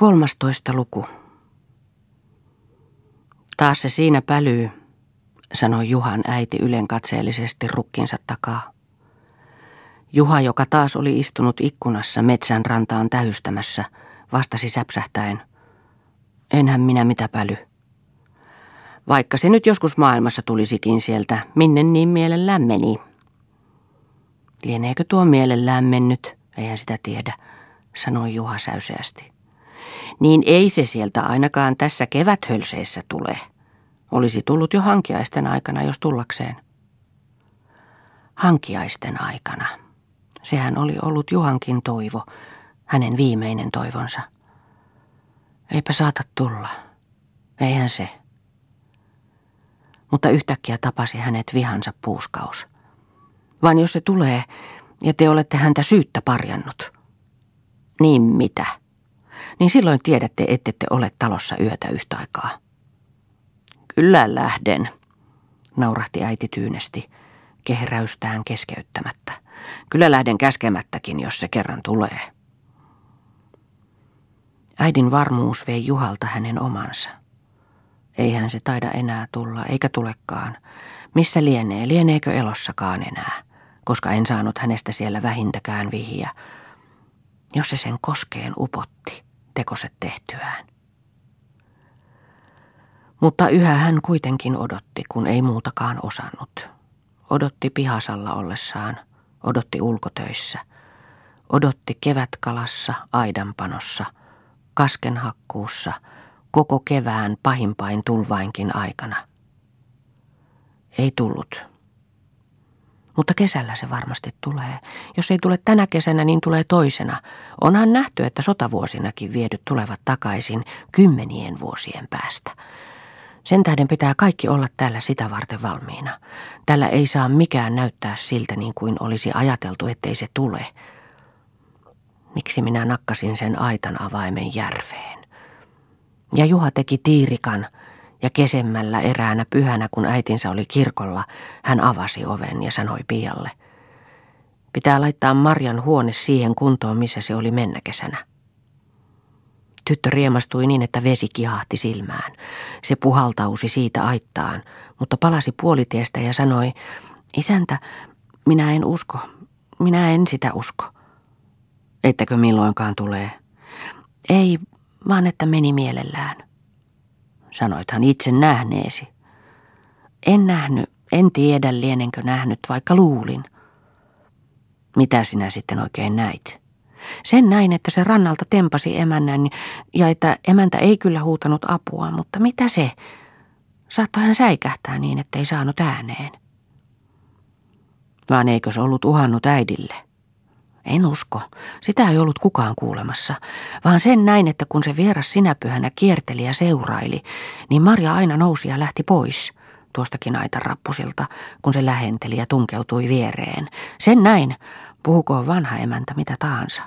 Kolmastoista luku. Taas se siinä pälyy, sanoi Juhan äiti ylenkatseellisesti rukkinsa takaa. Juha, joka taas oli istunut ikkunassa metsän rantaan tähystämässä, vastasi säpsähtäen. Enhän minä mitä päly. Vaikka se nyt joskus maailmassa tulisikin sieltä, minne niin mielellään meni. Lieneekö tuo mielellään mennyt, eihän sitä tiedä, sanoi Juha säyseästi. Niin ei se sieltä ainakaan tässä keväthölseessä tule. Olisi tullut jo hankiaisten aikana, jos tullakseen. Hankiaisten aikana. Sehän oli ollut Juhankin toivo, hänen viimeinen toivonsa. Eipä saata tulla. Eihän se. Mutta yhtäkkiä tapasi hänet vihansa puuskaus. Vaan jos se tulee, ja te olette häntä syyttä parjannut. Niin mitä? Niin silloin tiedätte, ette te ole talossa yötä yhtä aikaa. Kyllä lähden, naurahti äiti tyynesti, kehräystään keskeyttämättä. Kyllä lähden käskemättäkin, jos se kerran tulee. Äidin varmuus vei Juhalta hänen omansa. Eihän se taida enää tulla, eikä tulekaan. Missä lienee, lieneekö elossakaan enää, koska en saanut hänestä siellä vähintäkään vihiä. Jos se sen koskeen upotti, tekoset tehtyään. Mutta yhä hän kuitenkin odotti, kun ei muutakaan osannut. Odotti pihasalla ollessaan, odotti ulkotöissä. Odotti kevätkalassa, aidanpanossa, kaskenhakkuussa, koko kevään pahimpain tulvainkin aikana. Ei tullut. Mutta kesällä se varmasti tulee. Jos ei tule tänä kesänä, niin tulee toisena. Onhan nähty, että sotavuosinakin viedyt tulevat takaisin kymmenien vuosien päästä. Sen tähden pitää kaikki olla täällä sitä varten valmiina. Tällä ei saa mikään näyttää siltä niin kuin olisi ajateltu, ettei se tule. Miksi minä nakkasin sen aitan avaimen järveen? Ja Juha teki tiirikan, ja kesemmällä eräänä pyhänä, kun äitinsä oli kirkolla, hän avasi oven ja sanoi Pialle. Pitää laittaa Marjan huone siihen kuntoon, missä se oli mennä kesänä. Tyttö riemastui niin, että vesi kihahti silmään. Se puhaltausi siitä aittaan, mutta palasi puolitiestä ja sanoi, isäntä, minä en usko, minä en sitä usko. Ettäkö milloinkaan tulee? Ei, vaan että meni mielellään. Sanoithan itse nähneesi. En nähnyt, en tiedä lienenkö nähnyt, vaikka luulin. Mitä sinä sitten oikein näit? Sen näin, että se rannalta tempasi emännän ja että emäntä ei kyllä huutanut apua, mutta mitä se? Saattoi hän säikähtää niin, ettei saanut ääneen. Vaan eikö se ollut uhannut äidille? En usko. Sitä ei ollut kukaan kuulemassa, vaan sen näin, että kun se vieras sinä pyhänä kierteli ja seuraili, niin Marja aina nousi ja lähti pois tuostakin rappusilta, kun se lähenteli ja tunkeutui viereen. Sen näin, puhukoon vanha emäntä mitä tahansa.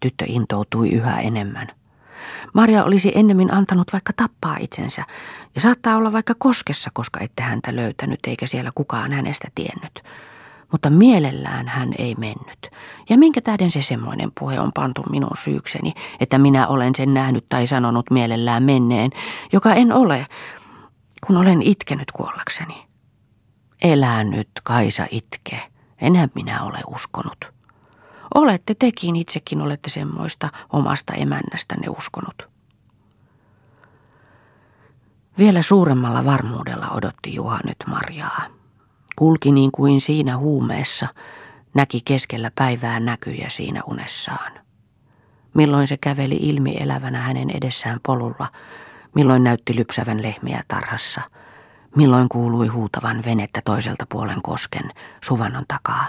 Tyttö intoutui yhä enemmän. Maria olisi ennemmin antanut vaikka tappaa itsensä, ja saattaa olla vaikka koskessa, koska ette häntä löytänyt eikä siellä kukaan hänestä tiennyt. Mutta mielellään hän ei mennyt. Ja minkä tähden se semmoinen puhe on pantu minun syykseni, että minä olen sen nähnyt tai sanonut mielellään menneen, joka en ole, kun olen itkenyt kuollakseni. Elää nyt, Kaisa itke. Enhän minä ole uskonut. Olette tekin itsekin olette semmoista omasta emännästänne uskonut. Vielä suuremmalla varmuudella odotti Juha nyt Marjaa. Kulki niin kuin siinä huumeessa, näki keskellä päivää näkyjä siinä unessaan. Milloin se käveli ilmi elävänä hänen edessään polulla, milloin näytti lypsävän lehmiä tarhassa, milloin kuului huutavan venettä toiselta puolen kosken suvannon takaa.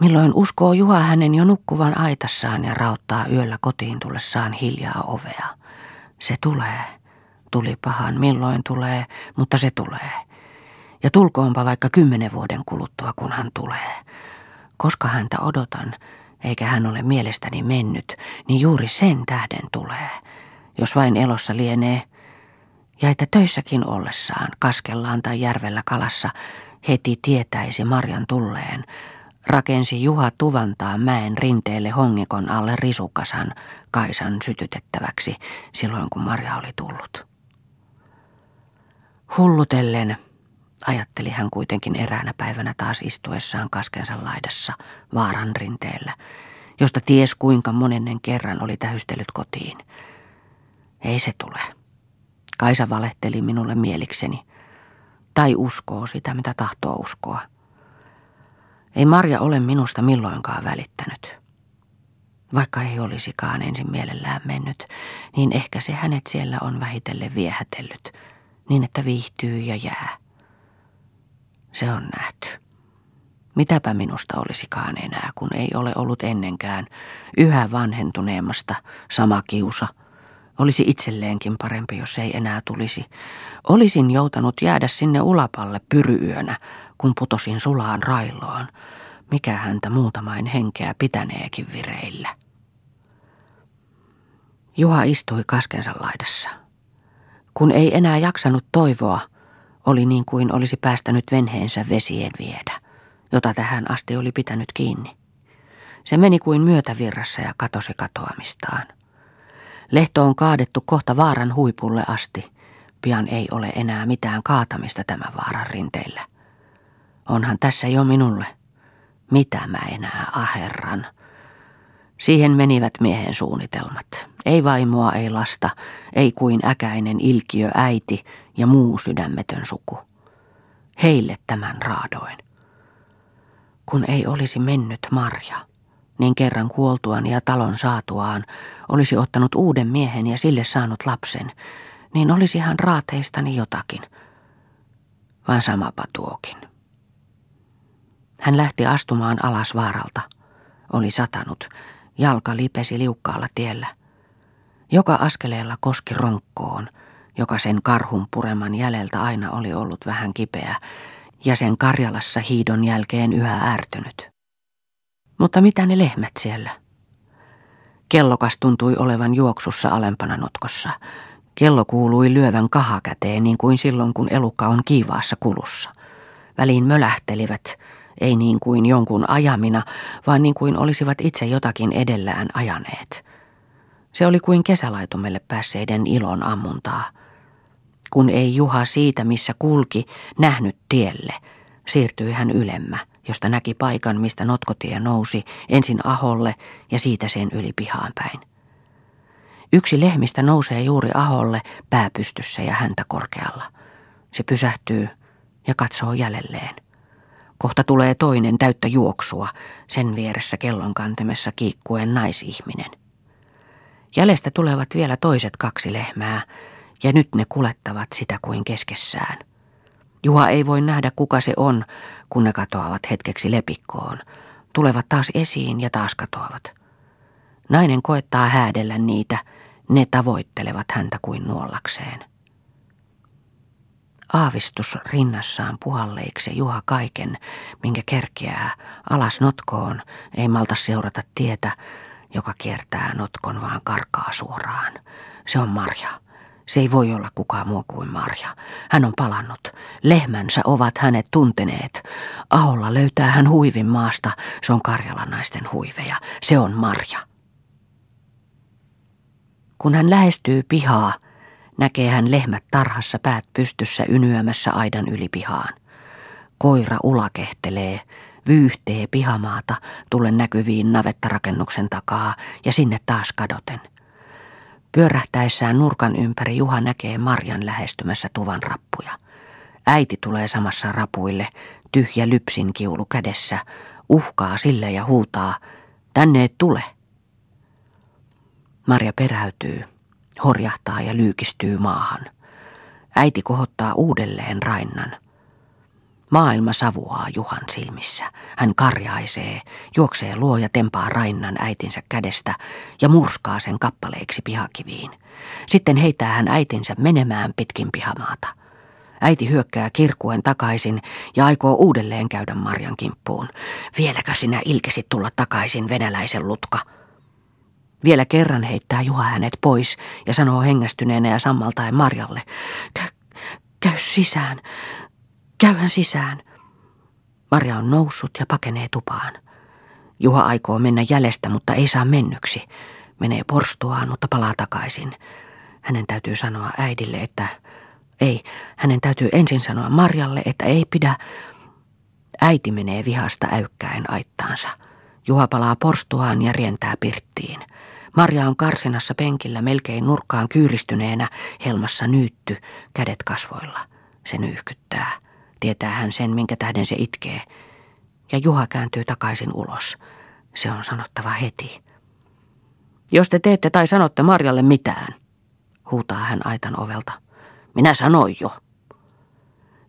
Milloin uskoo Juha hänen jo nukkuvan aitassaan ja rauttaa yöllä kotiin tullessaan hiljaa ovea. Se tulee. Tuli pahan, milloin tulee, mutta se tulee. Ja tulkoonpa vaikka kymmenen vuoden kuluttua, kun hän tulee. Koska häntä odotan, eikä hän ole mielestäni mennyt, niin juuri sen tähden tulee. Jos vain elossa lienee, ja että töissäkin ollessaan, kaskellaan tai järvellä kalassa, heti tietäisi Marjan tulleen, rakensi Juha Tuvantaa mäen rinteelle hongikon alle risukasan Kaisan sytytettäväksi silloin kun Marja oli tullut. Hullutellen, ajatteli hän kuitenkin eräänä päivänä taas istuessaan kaskensa laidassa vaaran rinteellä, josta ties kuinka monennen kerran oli tähystellyt kotiin. Ei se tule. Kaisa valehteli minulle mielikseni. Tai uskoo sitä, mitä tahtoo uskoa. Ei Marja ole minusta milloinkaan välittänyt. Vaikka ei olisikaan ensin mielellään mennyt, niin ehkä se hänet siellä on vähitellen viehätellyt, niin että viihtyy ja jää. Se on nähty. Mitäpä minusta olisikaan enää, kun ei ole ollut ennenkään yhä vanhentuneemmasta sama kiusa. Olisi itselleenkin parempi, jos ei enää tulisi. Olisin joutanut jäädä sinne ulapalle pyryyönä, kun putosin sulaan railoon. Mikä häntä muutamain henkeä pitäneekin vireillä. Juha istui kaskensa laidassa. Kun ei enää jaksanut toivoa, oli niin kuin olisi päästänyt venheensä vesien viedä, jota tähän asti oli pitänyt kiinni. Se meni kuin myötävirrassa ja katosi katoamistaan. Lehto on kaadettu kohta vaaran huipulle asti. Pian ei ole enää mitään kaatamista tämän vaaran rinteillä. Onhan tässä jo minulle. Mitä mä enää aherran? Siihen menivät miehen suunnitelmat. Ei vaimoa, ei lasta, ei kuin äkäinen ilkiö äiti ja muu sydämetön suku. Heille tämän raadoin. Kun ei olisi mennyt Marja, niin kerran kuoltuaan ja talon saatuaan olisi ottanut uuden miehen ja sille saanut lapsen, niin olisi hän raateistani jotakin. Vaan samapa tuokin. Hän lähti astumaan alas vaaralta. Oli satanut. Jalka lipesi liukkaalla tiellä. Joka askeleella koski ronkkoon, joka sen karhun pureman jäljeltä aina oli ollut vähän kipeä, ja sen Karjalassa hiidon jälkeen yhä ärtynyt. Mutta mitä ne lehmät siellä? Kellokas tuntui olevan juoksussa alempana notkossa. Kello kuului lyövän kahakäteen niin kuin silloin, kun elukka on kiivaassa kulussa. Väliin mölähtelivät, ei niin kuin jonkun ajamina, vaan niin kuin olisivat itse jotakin edellään ajaneet. Se oli kuin kesälaitumelle päässeiden ilon ammuntaa. Kun ei Juha siitä, missä kulki, nähnyt tielle, siirtyi hän ylemmä, josta näki paikan, mistä notkotie nousi, ensin aholle ja siitä sen yli pihaan päin. Yksi lehmistä nousee juuri aholle pääpystyssä ja häntä korkealla. Se pysähtyy ja katsoo jäljelleen. Kohta tulee toinen täyttä juoksua, sen vieressä kellon kantemessa kiikkuen naisihminen. Jäljestä tulevat vielä toiset kaksi lehmää, ja nyt ne kulettavat sitä kuin keskessään. Juha ei voi nähdä, kuka se on, kun ne katoavat hetkeksi lepikkoon. Tulevat taas esiin ja taas katoavat. Nainen koettaa häädellä niitä, ne tavoittelevat häntä kuin nuollakseen. Aavistus rinnassaan puhalleiksi Juha kaiken, minkä kerkeää, alas notkoon, ei malta seurata tietä, joka kiertää notkon vaan karkaa suoraan. Se on Marja. Se ei voi olla kukaan muu kuin Marja. Hän on palannut. Lehmänsä ovat hänet tunteneet. Aholla löytää hän huivin maasta. Se on Karjalan naisten huiveja. Se on Marja. Kun hän lähestyy pihaa, näkee hän lehmät tarhassa päät pystyssä ynyämässä aidan yli pihaan. Koira ulakehtelee, vyyhtee pihamaata, tullen näkyviin navettarakennuksen takaa ja sinne taas kadoten. Pyörähtäessään nurkan ympäri Juha näkee Marjan lähestymässä tuvan rappuja. Äiti tulee samassa rapuille, tyhjä lypsin kiulu kädessä, uhkaa sille ja huutaa, tänne et tule. Marja peräytyy, horjahtaa ja lyykistyy maahan. Äiti kohottaa uudelleen Rainnan. Maailma savuaa Juhan silmissä. Hän karjaisee, juoksee luo ja tempaa Rainnan äitinsä kädestä ja murskaa sen kappaleiksi pihakiviin. Sitten heitää hän äitinsä menemään pitkin pihamaata. Äiti hyökkää kirkuen takaisin ja aikoo uudelleen käydä Marjan kimppuun. Vieläkö sinä ilkesit tulla takaisin venäläisen lutka? Vielä kerran heittää Juha hänet pois ja sanoo hengästyneenä ja sammaltaen Marjalle. Käy sisään, käyhän sisään. Marja on noussut ja pakenee tupaan. Juha aikoo mennä jäljestä, mutta ei saa mennyksi. Menee porstuaan, mutta palaa takaisin. Hänen täytyy sanoa äidille, että ei, hänen täytyy ensin sanoa Marjalle, että ei pidä. Äiti menee vihasta äykkäin aittaansa. Juha palaa porstuaan ja rientää pirttiin. Marja on karsinassa penkillä melkein nurkkaan kyyristyneenä, helmassa nyytty, kädet kasvoilla. Se nyyhkyttää. Tietää hän sen, minkä tähden se itkee. Ja Juha kääntyy takaisin ulos. Se on sanottava heti. Jos te teette tai sanotte Marjalle mitään, huutaa hän aitan ovelta. Minä sanoin jo.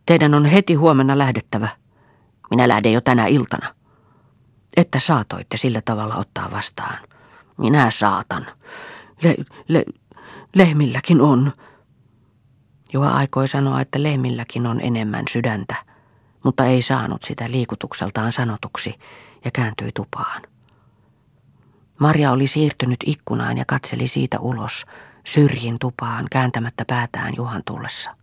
Teidän on heti huomenna lähdettävä. Minä lähden jo tänä iltana. Että saatoitte sillä tavalla ottaa vastaan. Minä saatan. Le, le, lehmilläkin on. Juha aikoi sanoa, että lehmilläkin on enemmän sydäntä, mutta ei saanut sitä liikutukseltaan sanotuksi ja kääntyi tupaan. Marja oli siirtynyt ikkunaan ja katseli siitä ulos, syrjin tupaan, kääntämättä päätään Juhan tullessa.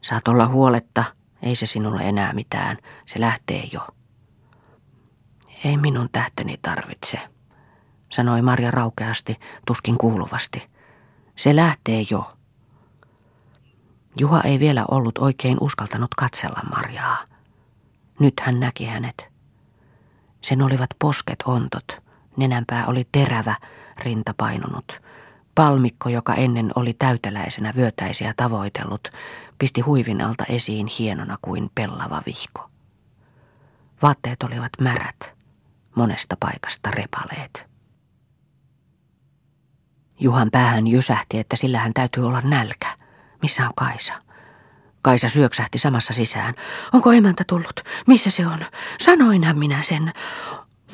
Saat olla huoletta, ei se sinulle enää mitään, se lähtee jo. Ei minun tähteni tarvitse, sanoi Marja raukeasti, tuskin kuuluvasti. Se lähtee jo. Juha ei vielä ollut oikein uskaltanut katsella Marjaa. Nyt hän näki hänet. Sen olivat posket ontot, nenänpää oli terävä, rinta painunut. Palmikko, joka ennen oli täyteläisenä vyötäisiä tavoitellut, pisti huivin alta esiin hienona kuin pellava vihko. Vaatteet olivat märät, monesta paikasta repaleet. Juhan päähän jysähti, että sillä hän täytyy olla nälkä. Missä on Kaisa? Kaisa syöksähti samassa sisään. Onko emäntä tullut? Missä se on? Sanoinhan minä sen.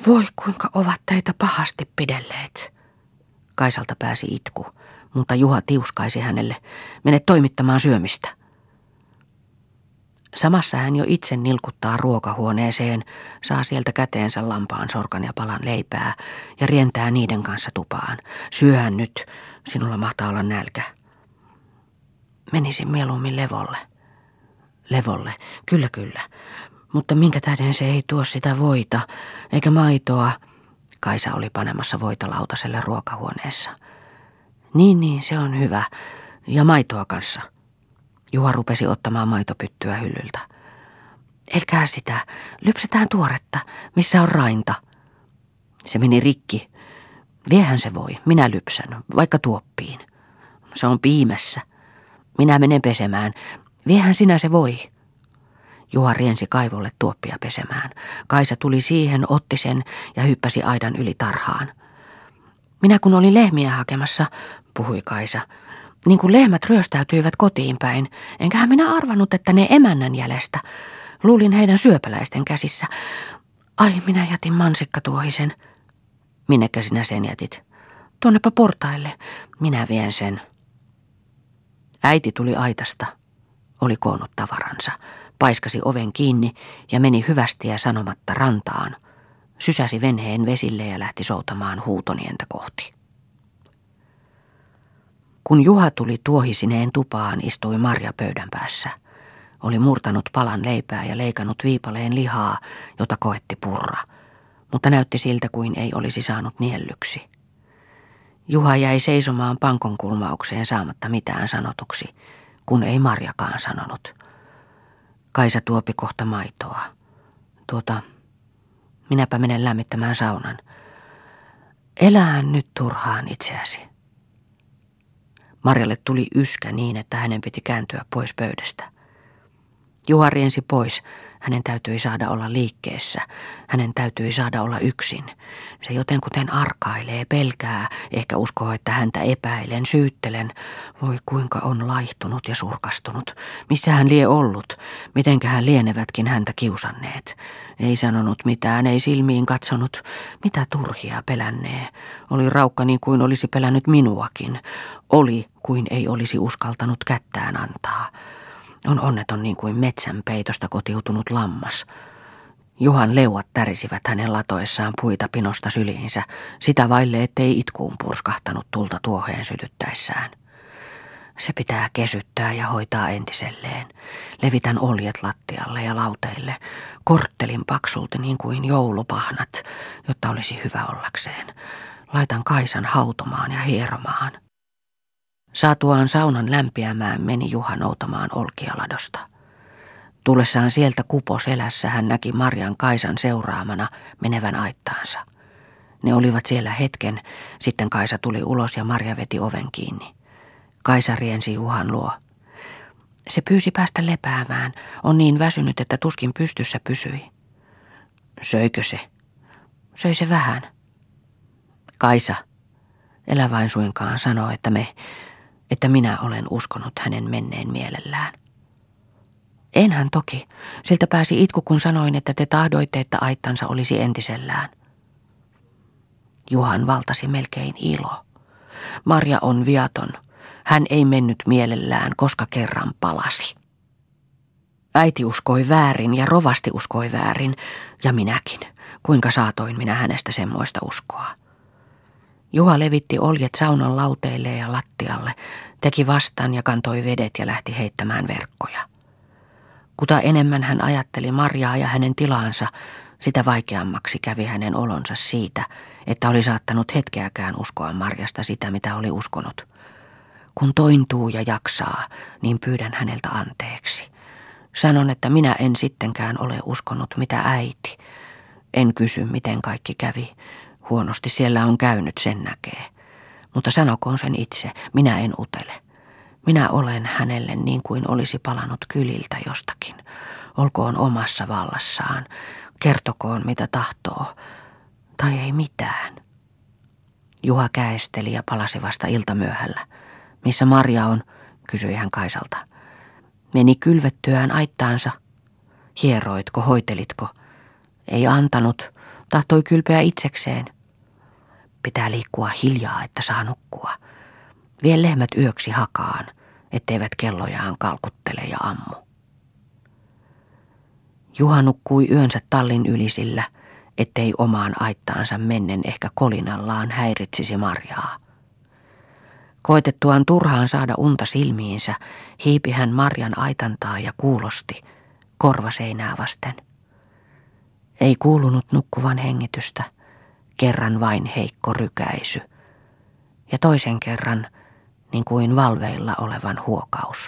Voi kuinka ovat teitä pahasti pidelleet. Kaisalta pääsi itku, mutta Juha tiuskaisi hänelle. Mene toimittamaan syömistä. Samassa hän jo itse nilkuttaa ruokahuoneeseen, saa sieltä käteensä lampaan sorkan ja palan leipää ja rientää niiden kanssa tupaan. Syöhän nyt, sinulla mahtaa olla nälkä. Menisin mieluummin levolle. Levolle, kyllä kyllä. Mutta minkä tähden se ei tuo sitä voita, eikä maitoa. Kaisa oli panemassa voita lautaselle ruokahuoneessa. Niin, niin, se on hyvä. Ja maitoa kanssa. Juha rupesi ottamaan maitopyttyä hyllyltä. Elkää sitä, lypsetään tuoretta, missä on rainta. Se meni rikki. Viehän se voi, minä lypsän, vaikka tuoppiin. Se on piimessä. Minä menen pesemään, viehän sinä se voi. Juha riensi kaivolle tuoppia pesemään. Kaisa tuli siihen, otti sen ja hyppäsi aidan yli tarhaan. Minä kun olin lehmiä hakemassa, puhui Kaisa, niin kuin lehmät ryöstäytyivät kotiin päin, enköhän minä arvannut, että ne emännän jäljestä. Luulin heidän syöpäläisten käsissä. Ai, minä jätin mansikkatuohisen. Minnekä sinä sen jätit? Tuonnepa portaille. Minä vien sen. Äiti tuli aitasta. Oli koonnut tavaransa. Paiskasi oven kiinni ja meni hyvästi ja sanomatta rantaan. Sysäsi venheen vesille ja lähti soutamaan huutonientä kohti. Kun Juha tuli tuohisineen tupaan, istui Marja pöydän päässä. Oli murtanut palan leipää ja leikannut viipaleen lihaa, jota koetti purra, mutta näytti siltä kuin ei olisi saanut niellyksi. Juha jäi seisomaan pankon kulmaukseen saamatta mitään sanotuksi, kun ei Marjakaan sanonut. Kaisa tuopi kohta maitoa. Tuota, minäpä menen lämmittämään saunan. Elään nyt turhaan itseäsi. Marjalle tuli yskä niin, että hänen piti kääntyä pois pöydästä. Juha riensi pois. Hänen täytyi saada olla liikkeessä. Hänen täytyi saada olla yksin. Se jotenkuten arkailee, pelkää, ehkä uskoo, että häntä epäilen, syyttelen. Voi kuinka on laihtunut ja surkastunut. Missä hän lie ollut? Mitenkä hän lienevätkin häntä kiusanneet? Ei sanonut mitään, ei silmiin katsonut. Mitä turhia pelännee? Oli raukka niin kuin olisi pelännyt minuakin. Oli kuin ei olisi uskaltanut kättään antaa. On onneton niin kuin metsän peitosta kotiutunut lammas. Juhan leuat tärisivät hänen latoessaan puita pinosta syliinsä, sitä vaille ettei itkuun purskahtanut tulta tuoheen sytyttäessään. Se pitää kesyttää ja hoitaa entiselleen. Levitän oljet lattialle ja lauteille, korttelin paksulti niin kuin joulupahnat, jotta olisi hyvä ollakseen. Laitan Kaisan hautomaan ja hieromaan. Saatuaan saunan lämpiämään meni Juha noutamaan olkia ladosta. Tullessaan sieltä kupo selässä hän näki Marjan Kaisan seuraamana menevän aittaansa. Ne olivat siellä hetken, sitten Kaisa tuli ulos ja Marja veti oven kiinni. Kaisa riensi Juhan luo. Se pyysi päästä lepäämään. On niin väsynyt, että tuskin pystyssä pysyi. Söikö se? Söi se vähän. Kaisa, elä vain suinkaan sano, että me, että minä olen uskonut hänen menneen mielellään. Enhän toki. Siltä pääsi itku, kun sanoin, että te tahdoitte, että aittansa olisi entisellään. Juhan valtasi melkein ilo. Marja on viaton. Hän ei mennyt mielellään, koska kerran palasi. Äiti uskoi väärin ja rovasti uskoi väärin, ja minäkin. Kuinka saatoin minä hänestä semmoista uskoa? Juha levitti oljet saunan lauteille ja lattialle, teki vastaan ja kantoi vedet ja lähti heittämään verkkoja. Kuta enemmän hän ajatteli Marjaa ja hänen tilaansa, sitä vaikeammaksi kävi hänen olonsa siitä, että oli saattanut hetkeäkään uskoa Marjasta sitä, mitä oli uskonut. Kun tointuu ja jaksaa, niin pyydän häneltä anteeksi. Sanon, että minä en sittenkään ole uskonut, mitä äiti. En kysy, miten kaikki kävi. Huonosti siellä on käynyt, sen näkee. Mutta sanokoon sen itse, minä en utele. Minä olen hänelle niin kuin olisi palannut kyliltä jostakin. Olkoon omassa vallassaan. Kertokoon mitä tahtoo. Tai ei mitään. Juha käesteli ja palasi vasta iltamyöhällä. Missä Marja on, kysyi hän Kaisalta. Meni kylvettyään aittaansa. Hieroitko, hoitelitko? Ei antanut, tahtoi kylpeä itsekseen. Pitää liikkua hiljaa, että saa nukkua. Vie lehmät yöksi hakaan, etteivät kellojaan kalkuttele ja ammu. Juha nukkui yönsä tallin ylisillä, ettei omaan aittaansa mennen ehkä kolinallaan häiritsisi Marjaa. Koitettuaan turhaan saada unta silmiinsä, hiipi hän Marjan aitantaa ja kuulosti, korvaseinää vasten. Ei kuulunut nukkuvan hengitystä, kerran vain heikko rykäisy, ja toisen kerran niin kuin valveilla olevan huokaus.